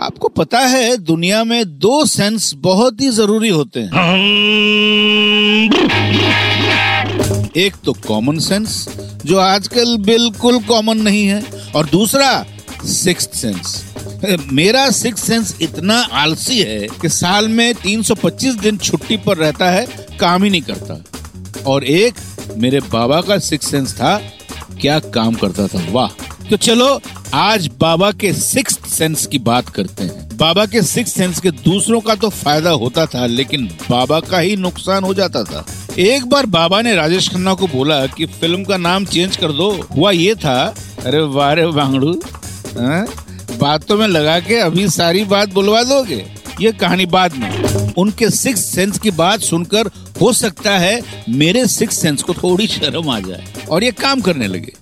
आपको पता है, दुनिया में दो सेंस बहुत ही ज़रूरी होते हैं। एक तो कॉमन सेंस जो आजकल बिल्कुल कॉमन नहीं है, और दूसरा सिक्स सेंस मेरा सिक्स सेंस इतना आलसी है कि साल में 325 दिन छुट्टी पर रहता है, काम ही नहीं करता। और एक, मेरे बाबा का सिक्स सेंस था, क्या काम करता था। वाह। तो चलो, आज बाबा के सिक्स सेंस की बात करते हैं। बाबा के सिक्स सेंस के दूसरों का तो फ़ायदा होता था, लेकिन बाबा का ही नुकसान हो जाता था। एक बार बाबा ने राजेश खन्ना को बोला कि फ़िल्म का नाम चेंज कर दो। हुआ ये था, अरे वारे वांगड़ू हाँ? बातों में लगा के अभी सारी बात बुलवा दोगे? ये कहानी बाद में। उनके सिक्स सेंस की बात सुनकर हो सकता है मेरे सिक्स सेंस को थोड़ी शर्म आ जाए। और ये काम करने लगे।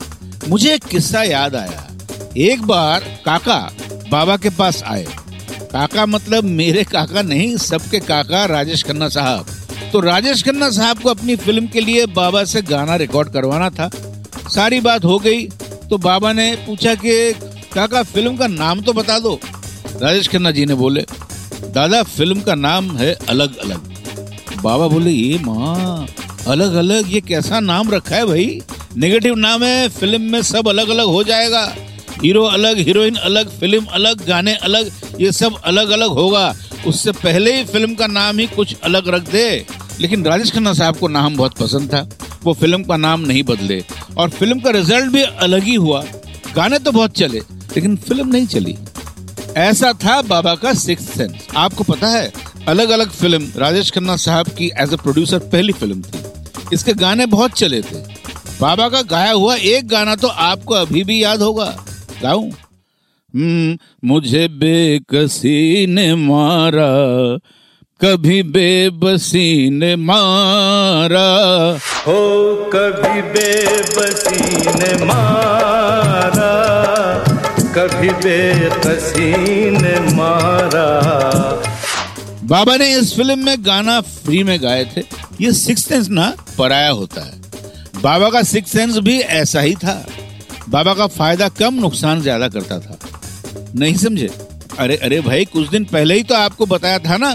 मुझे एक किस्सा याद आया। एक बार काका बाबा के पास आए। काका मतलब मेरे काका नहीं, सबके काका राजेश खन्ना साहब। तो राजेश खन्ना साहब को अपनी फ़िल्म के लिए बाबा से गाना रिकॉर्ड करवाना था। सारी बात हो गई तो बाबा ने पूछा कि, काका, फ़िल्म का नाम तो बता दो। राजेश खन्ना जी ने बोले, दादा, फ़िल्म का नाम है अलग अलग बाबा बोले, ये माँ अलग अलग ये कैसा नाम रखा है भाई? नेगेटिव नाम है, फ़िल्म में सब अलग अलग हो जाएगा। हीरो अलग, हीरोइन अलग, फ़िल्म अलग, गाने अलग, ये सब अलग अलग होगा। उससे पहले ही फ़िल्म का नाम ही कुछ अलग रख दे। लेकिन राजेश खन्ना साहब को नाम बहुत पसंद था। वो फ़िल्म का नाम नहीं बदले। और फ़िल्म का रिज़ल्ट भी अलग ही हुआ। गाने तो बहुत चले, लेकिन फ़िल्म नहीं चली। ऐसा था बाबा का सिक्स सेंस। आपको पता है अलग अलग फ़िल्म राजेश खन्ना साहब की एज ए प्रोड्यूसर पहली फ़िल्म थी। इसके गाने बहुत चले थे। बाबा का गाया हुआ एक गाना तो आपको अभी भी याद होगा। गाऊं हम्म, मुझे बेकसी ने मारा कभी बेबसी ने मारा। हो कभी बेबसी ने मारा कभी बेकसी ने मारा। बाबा ने इस फ़िल्म में गाना फ्री में गाए थे। ये सिक्स सेंस ना पराया होता है। बाबा का सिक्स सेंस भी ऐसा ही था। बाबा का फ़ायदा कम नुकसान ज़्यादा करता था। नहीं समझे? अरे अरे भाई, कुछ दिन पहले ही तो आपको बताया था ना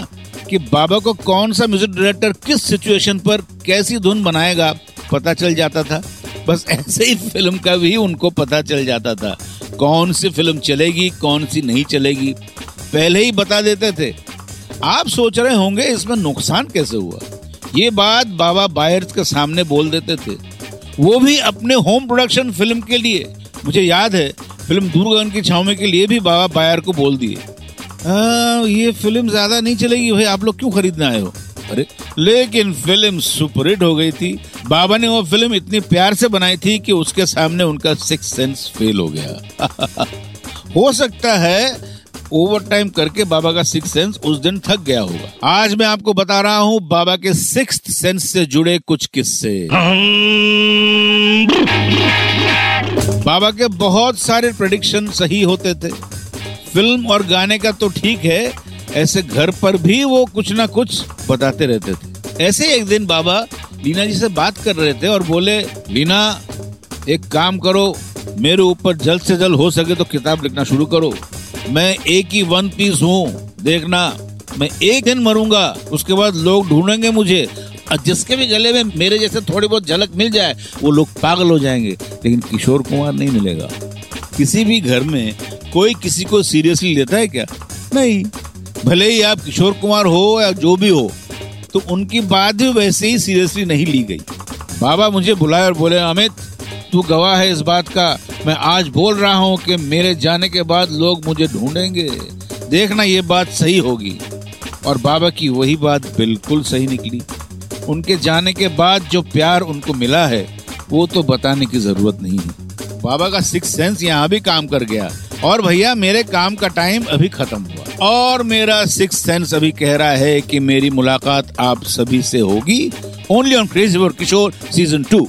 कि बाबा को कौन सा म्यूज़िक डायरेक्टर किस सिचुएशन पर कैसी धुन बनाएगा, पता चल जाता था। बस ऐसे ही फ़िल्म का भी उनको पता चल जाता था। कौन सी फ़िल्म चलेगी, कौन सी नहीं चलेगी। पहले ही बता देते थे। आप सोच रहे होंगे, इसमें नुकसान कैसे हुआ? ये बात बाबा बायर्स के सामने बोल देते थे। वो भी अपने होम प्रोडक्शन फ़िल्म के लिए। मुझे याद है फ़िल्म दूरगन की छाव के लिए भी बाबा बायर को बोल दिए। ये फ़िल्म ज़्यादा नहीं चलेगी, भाई, आप लोग क्यों खरीदने आए हो? अरे, लेकिन फ़िल्म सुपरहिट हो गई थी। बाबा ने वो फ़िल्म इतनी प्यार से बनाई थी कि उसके सामने उनका सिक्स सेंस फेल हो गया। हो सकता है ओवर टाइम करके बाबा का सिक्स सेंस उस दिन थक गया होगा। आज मैं आपको बता रहा हूँ, बाबा के सिक्स सेंस से जुड़े कुछ किस्से। बाबा के बहुत सारे प्रेडिक्शन सही होते थे। फ़िल्म और गाने का तो ठीक है, ऐसे घर पर भी वो कुछ ना कुछ बताते रहते थे। ऐसे एक दिन बाबा लीना जी से बात कर रहे थे और बोले, लीना, एक काम करो, मेरे ऊपर जल्द से जल्द हो सके तो किताब लिखना शुरू करो। मैं एक ही वन पीस हूँ, देखना। मैं एक दिन मरूँगा, उसके बाद लोग ढूंढेंगे मुझे। और जिसके भी गले में मेरे जैसे थोड़ी बहुत झलक मिल जाए, वो लोग पागल हो जाएँगे। लेकिन किशोर कुमार नहीं मिलेगा। किसी भी घर में कोई किसी को सीरियसली लेता है क्या? नहीं। भले ही आप किशोर कुमार हो या जो भी हो तो उनकी बात भी वैसे ही सीरियसली नहीं ली गई। बाबा मुझे बुलाए और बोले, अमित, तू गवाह है इस बात का। मैं आज बोल रहा हूँ कि मेरे जाने के बाद लोग मुझे ढूंढेंगे। देखना ये बात सही होगी। और बाबा की वही बात बिल्कुल सही निकली। उनके जाने के बाद जो प्यार उनको मिला है, वो तो बताने की ज़रूरत नहीं है। बाबा का सिक्स सेंस यहाँ भी काम कर गया। और भैया, मेरे काम का टाइम अभी खत्म हुआ। और मेरा सिक्स सेंस अभी कह रहा है कि मेरी मुलाकात आप सभी से होगी। Only on crazy for Kishore season two.